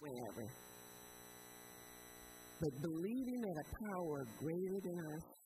forever. But believing that a power greater than us.